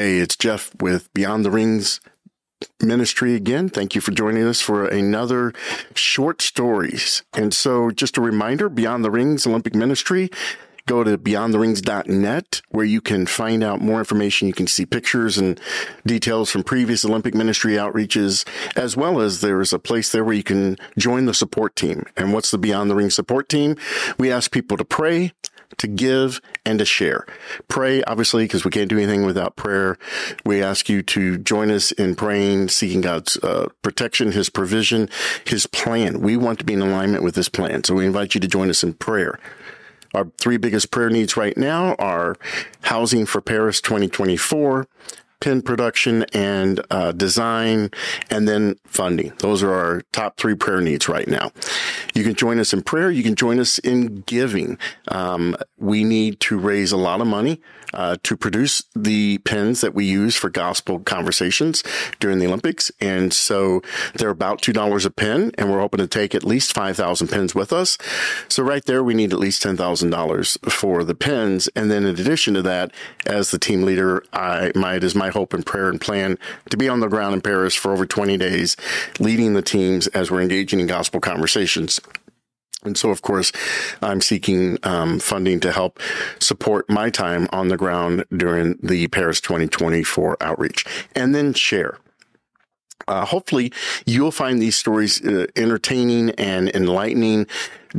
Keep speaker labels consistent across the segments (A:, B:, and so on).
A: Hey, it's Jeff with Beyond the Rings Ministry again. Thank you for joining us for another short stories. And so, just a reminder Beyond the Rings Olympic Ministry. Go to beyondtherings.net where you can find out more information. You can see pictures and details from previous Olympic ministry outreaches, as well as there's a place there where you can join the support team. And what's the Beyond the Rings support team? We ask people to pray, to give and to share. Pray, obviously, because we can't do anything without prayer. We ask you to join us in praying, seeking God's uh, protection, His provision, His plan. We want to be in alignment with His plan. So we invite you to join us in prayer. Our three biggest prayer needs right now are housing for Paris 2024, pin production and uh, design, and then funding. Those are our top three prayer needs right now. You can join us in prayer. You can join us in giving. Um, we need to raise a lot of money uh, to produce the pins that we use for gospel conversations during the Olympics. And so they're about $2 a pin, and we're hoping to take at least 5,000 pins with us. So right there, we need at least $10,000 for the pins. And then in addition to that, as the team leader, I, it is my hope and prayer and plan to be on the ground in Paris for over 20 days, leading the teams as we're engaging in gospel conversations. And so, of course, I'm seeking um, funding to help support my time on the ground during the Paris 2024 outreach and then share. Uh, hopefully, you'll find these stories uh, entertaining and enlightening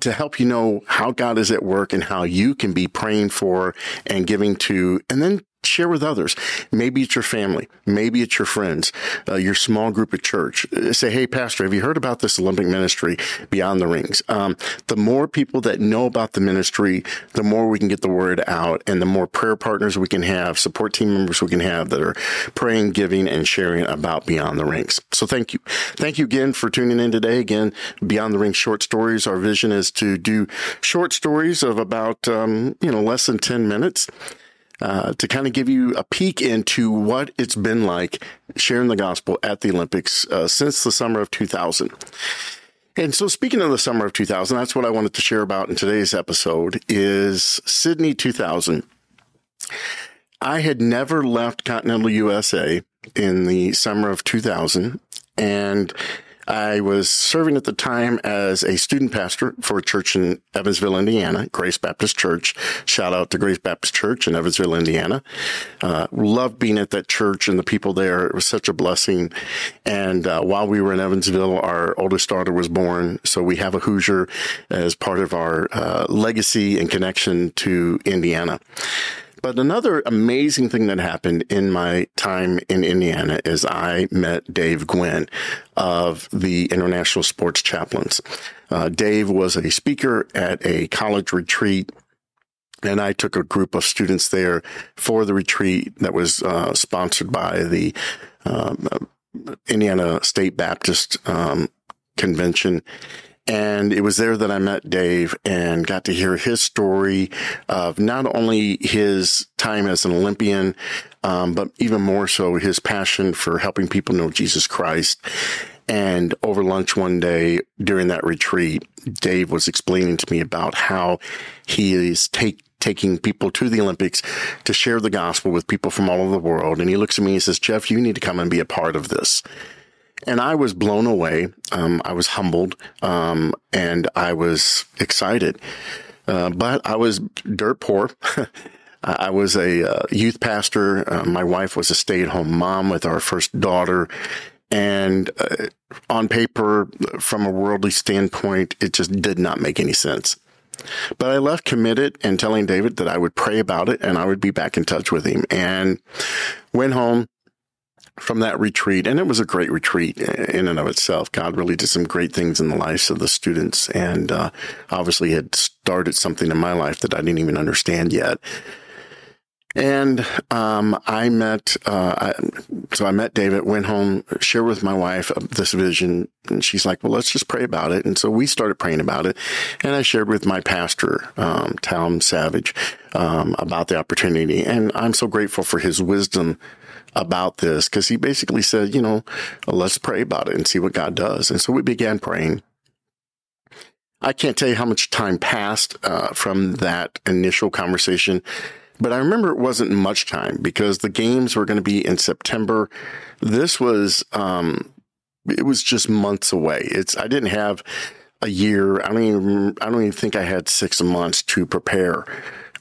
A: to help you know how God is at work and how you can be praying for and giving to, and then share with others. Maybe it's your family. Maybe it's your friends, uh, your small group at church. Uh, say, hey, Pastor, have you heard about this Olympic ministry beyond the rings? Um, the more people that know about the ministry, the more we can get the word out and the more prayer partners we can have, support team members we can have that are praying, giving, and sharing about Beyond the Rings. So thank you. Thank you again for tuning in today. Again, Beyond the Rings short stories. Our vision is to do short stories of about, um, you know, less than 10 minutes. Uh, to kind of give you a peek into what it's been like sharing the gospel at the Olympics uh, since the summer of 2000. And so speaking of the summer of 2000, that's what I wanted to share about in today's episode is Sydney 2000. I had never left continental USA in the summer of 2000 and I was serving at the time as a student pastor for a church in Evansville, Indiana, Grace Baptist Church. Shout out to Grace Baptist Church in Evansville, Indiana. Uh, loved being at that church and the people there. It was such a blessing. And uh, while we were in Evansville, our oldest daughter was born. So we have a Hoosier as part of our uh, legacy and connection to Indiana. But another amazing thing that happened in my time in Indiana is I met Dave Gwynn of the International Sports Chaplains. Uh, Dave was a speaker at a college retreat and I took a group of students there for the retreat that was uh, sponsored by the um, Indiana State Baptist um, Convention. And it was there that I met Dave and got to hear his story of not only his time as an Olympian, um, but even more so his passion for helping people know Jesus Christ. And over lunch one day during that retreat, Dave was explaining to me about how he is take, taking people to the Olympics to share the gospel with people from all over the world. And he looks at me and says, Jeff, you need to come and be a part of this. And I was blown away. Um, I was humbled, um, and I was excited. Uh, but I was dirt poor. I was a uh, youth pastor. Uh, my wife was a stay at home mom with our first daughter. And uh, on paper, from a worldly standpoint, it just did not make any sense. But I left committed and telling David that I would pray about it and I would be back in touch with him. And went home, from that retreat, and it was a great retreat in and of itself. God really did some great things in the lives of the students, and uh, obviously had started something in my life that I didn't even understand yet. And um, I met, uh, I, so I met David, went home, shared with my wife this vision, and she's like, "Well, let's just pray about it." And so we started praying about it, and I shared with my pastor, um, Tom Savage, um, about the opportunity, and I'm so grateful for his wisdom about this because he basically said, you know, let's pray about it and see what God does. And so we began praying. I can't tell you how much time passed uh, from that initial conversation But I remember it wasn't much time because the games were going to be in September. This was, um, it was just months away. It's, I didn't have a year. I don't even, I don't even think I had six months to prepare,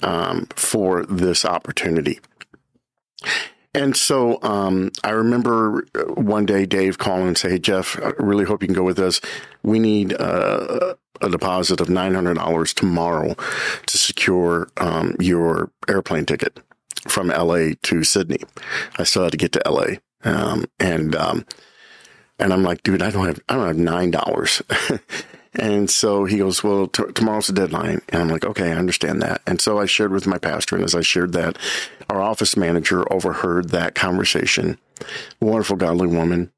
A: um, for this opportunity. And so um, I remember one day Dave calling and say, "Hey Jeff, I really hope you can go with us. We need uh, a deposit of nine hundred dollars tomorrow to secure um, your airplane ticket from LA to Sydney. I still had to get to LA, um, and um, and I'm like, dude, I don't have I don't have nine dollars. And so he goes, well, t- tomorrow's the deadline. And I'm like, okay, I understand that. And so I shared with my pastor. And as I shared that, our office manager overheard that conversation. Wonderful, godly woman.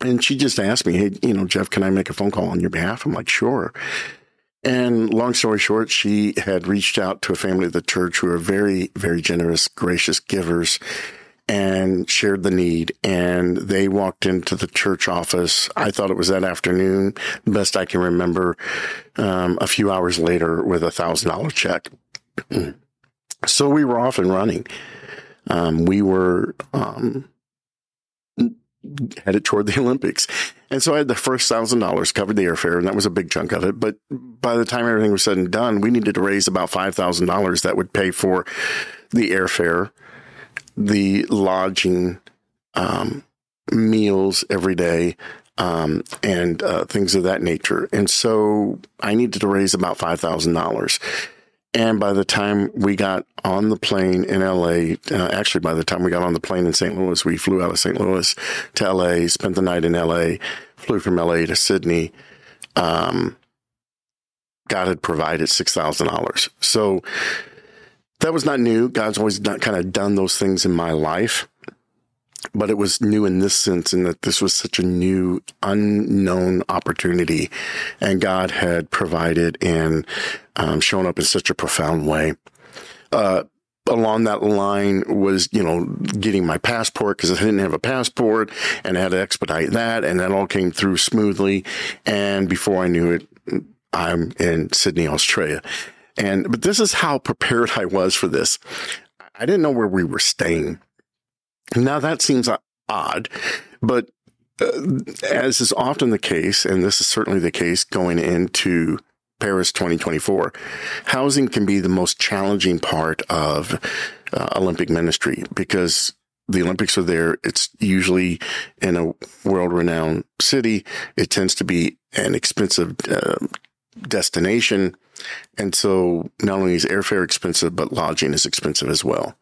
A: And she just asked me, hey, you know, Jeff, can I make a phone call on your behalf? I'm like, sure. And long story short, she had reached out to a family of the church who are very, very generous, gracious givers and shared the need. And they walked into the church office. I thought it was that afternoon, best I can remember, um, a few hours later with a thousand dollar check. so we were off and running. Um, we were, um, headed toward the Olympics. And so I had the first thousand dollars covered the airfare, and that was a big chunk of it. But by the time everything was said and done, we needed to raise about five thousand dollars that would pay for the airfare, the lodging, um, meals every day, um, and uh, things of that nature. And so I needed to raise about five thousand dollars. And by the time we got on the plane in LA, uh, actually, by the time we got on the plane in St. Louis, we flew out of St. Louis to LA, spent the night in LA, flew from LA to Sydney. Um, God had provided $6,000. So that was not new. God's always kind of done those things in my life but it was new in this sense in that this was such a new unknown opportunity and god had provided and um, shown up in such a profound way uh, along that line was, you know, getting my passport because I didn't have a passport and I had to expedite that. And that all came through smoothly. And before I knew it, I'm in Sydney, Australia. And, but this is how prepared I was for this. I didn't know where we were staying. Now that seems odd, but uh, as is often the case, and this is certainly the case going into Paris 2024, housing can be the most challenging part of uh, Olympic ministry because the Olympics are there. It's usually in a world renowned city. It tends to be an expensive uh, destination. And so not only is airfare expensive, but lodging is expensive as well.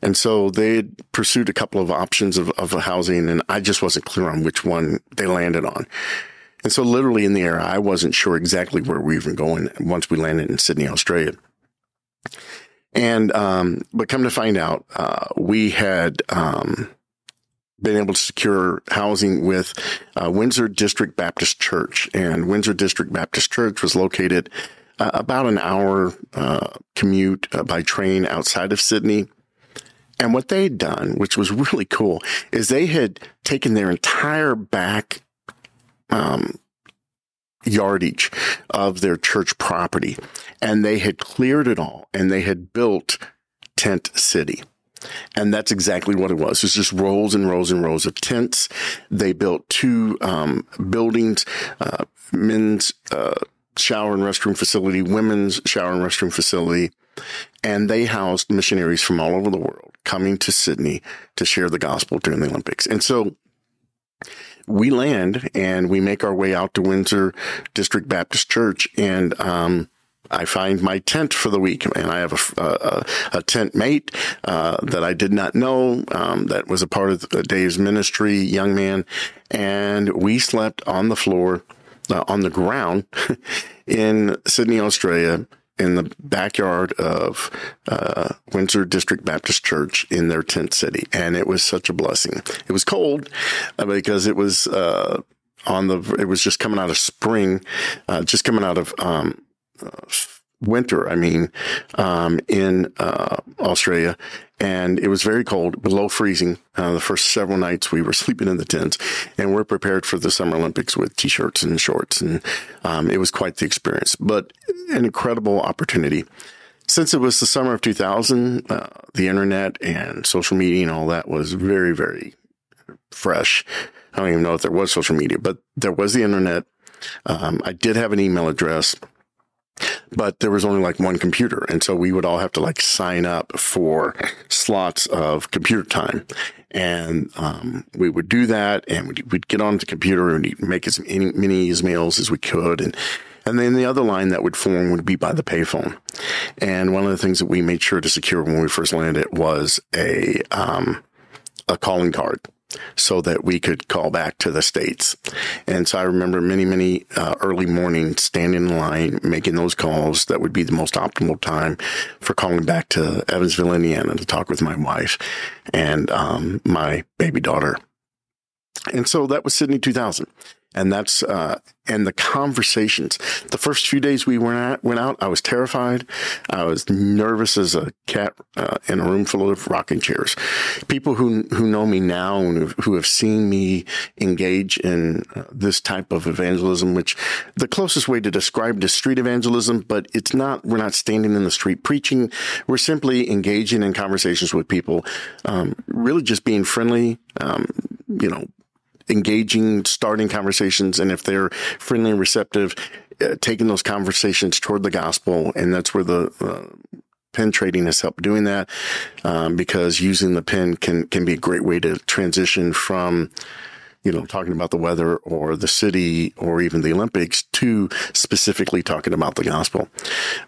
A: And so they pursued a couple of options of, of housing and I just wasn't clear on which one they landed on. And so literally in the air, I wasn't sure exactly where we were even going once we landed in Sydney, Australia. And, um, but come to find out, uh, we had, um, been able to secure housing with uh, Windsor District Baptist Church. And Windsor District Baptist Church was located uh, about an hour uh, commute uh, by train outside of Sydney. And what they'd done, which was really cool, is they had taken their entire back um, yardage of their church property and they had cleared it all and they had built tent city. And that's exactly what it was. It was just rows and rows and rows of tents. They built two um, buildings, uh, men's uh, shower and restroom facility, women's shower and restroom facility, and they housed missionaries from all over the world coming to Sydney to share the gospel during the Olympics. And so we land and we make our way out to Windsor District Baptist Church and, um, I find my tent for the week, and I have a, a, a tent mate uh, that I did not know um, that was a part of Dave's ministry, young man, and we slept on the floor, uh, on the ground in Sydney, Australia, in the backyard of uh, Windsor District Baptist Church in their tent city, and it was such a blessing. It was cold uh, because it was uh, on the. It was just coming out of spring, uh, just coming out of um, winter. I mean, um, in uh, Australia, and it was very cold, below freezing. Uh, the first several nights we were sleeping in the tents, and we're prepared for the Summer Olympics with t-shirts and shorts, and um, it was quite the experience, but an incredible opportunity. since it was the summer of 2000, uh, the internet and social media and all that was very, very fresh. I don't even know if there was social media, but there was the internet. Um, I did have an email address, but there was only like one computer. And so we would all have to like sign up for slots of computer time. And um, we would do that and we'd, we'd get on the computer and make as many, many emails as we could. And and then the other line that would form would be by the payphone. And one of the things that we made sure to secure when we first landed was a, um, a calling card so that we could call back to the states. And so I remember many, many uh, early mornings standing in line, making those calls. That would be the most optimal time for calling back to Evansville, Indiana to talk with my wife and um, my baby daughter. And so that was Sydney 2000 and that's uh, and the conversations. The first few days we went out, went out, I was terrified. I was nervous as a cat uh, in a room full of rocking chairs. People who who know me now and who have seen me engage in uh, this type of evangelism, which the closest way to describe it is street evangelism, but it's not. We're not standing in the street preaching. We're simply engaging in conversations with people, um, really just being friendly. Um, you know, engaging, starting conversations, and if they're friendly and receptive, uh, taking those conversations toward the gospel, and that's where the uh, pin trading has helped doing that um, because using the pin can can be a great way to transition from you know, talking about the weather or the city or even the Olympics to specifically talking about the gospel.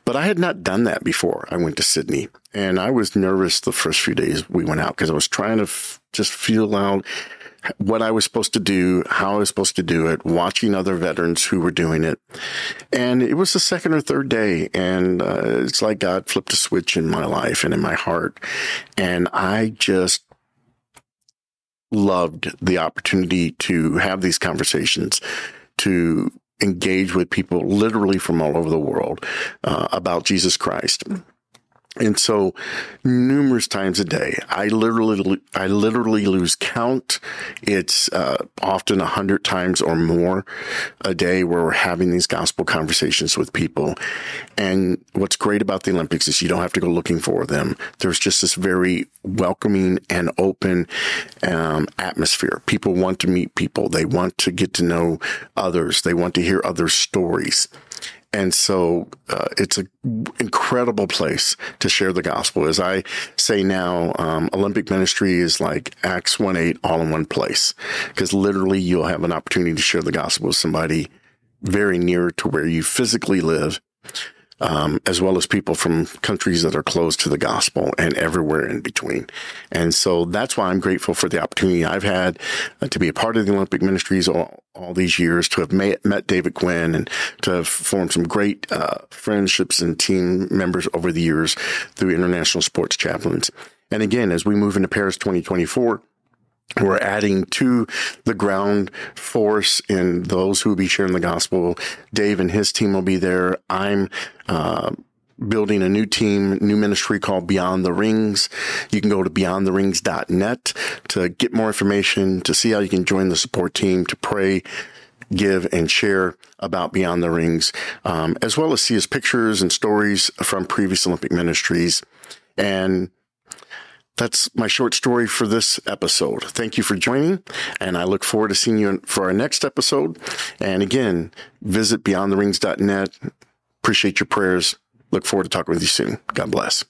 A: But I had not done that before I went to Sydney and I was nervous the first few days we went out because I was trying to f- just feel out what I was supposed to do, how I was supposed to do it, watching other veterans who were doing it. And it was the second or third day. And uh, it's like God flipped a switch in my life and in my heart. And I just loved the opportunity to have these conversations, to engage with people literally from all over the world uh, about Jesus Christ. And so numerous times a day, I literally, I literally lose count. It's uh, often a hundred times or more a day where we're having these gospel conversations with people. And what's great about the Olympics is you don't have to go looking for them. There's just this very welcoming and open um, atmosphere. People want to meet people. They want to get to know others. They want to hear other stories. And so uh, it's an incredible place to share the gospel. As I say now, um, Olympic ministry is like Acts 1 8 all in one place because literally you'll have an opportunity to share the gospel with somebody very near to where you physically live um, as well as people from countries that are close to the gospel and everywhere in between. And so that's why I'm grateful for the opportunity I've had uh, to be a part of the Olympic ministries all, all these years, to have met, met David Quinn and to have formed some great uh, friendships and team members over the years through international sports chaplains. And again, as we move into Paris 2024, we're adding to the ground force and those who will be sharing the gospel. Dave and his team will be there. I'm, uh, building a new team, new ministry called Beyond the Rings. You can go to beyondtherings.net to get more information, to see how you can join the support team, to pray, give, and share about Beyond the Rings, um, as well as see his pictures and stories from previous Olympic ministries. And that's my short story for this episode. Thank you for joining, and I look forward to seeing you for our next episode. And again, visit beyondtherings.net. Appreciate your prayers. Look forward to talking with you soon. God bless.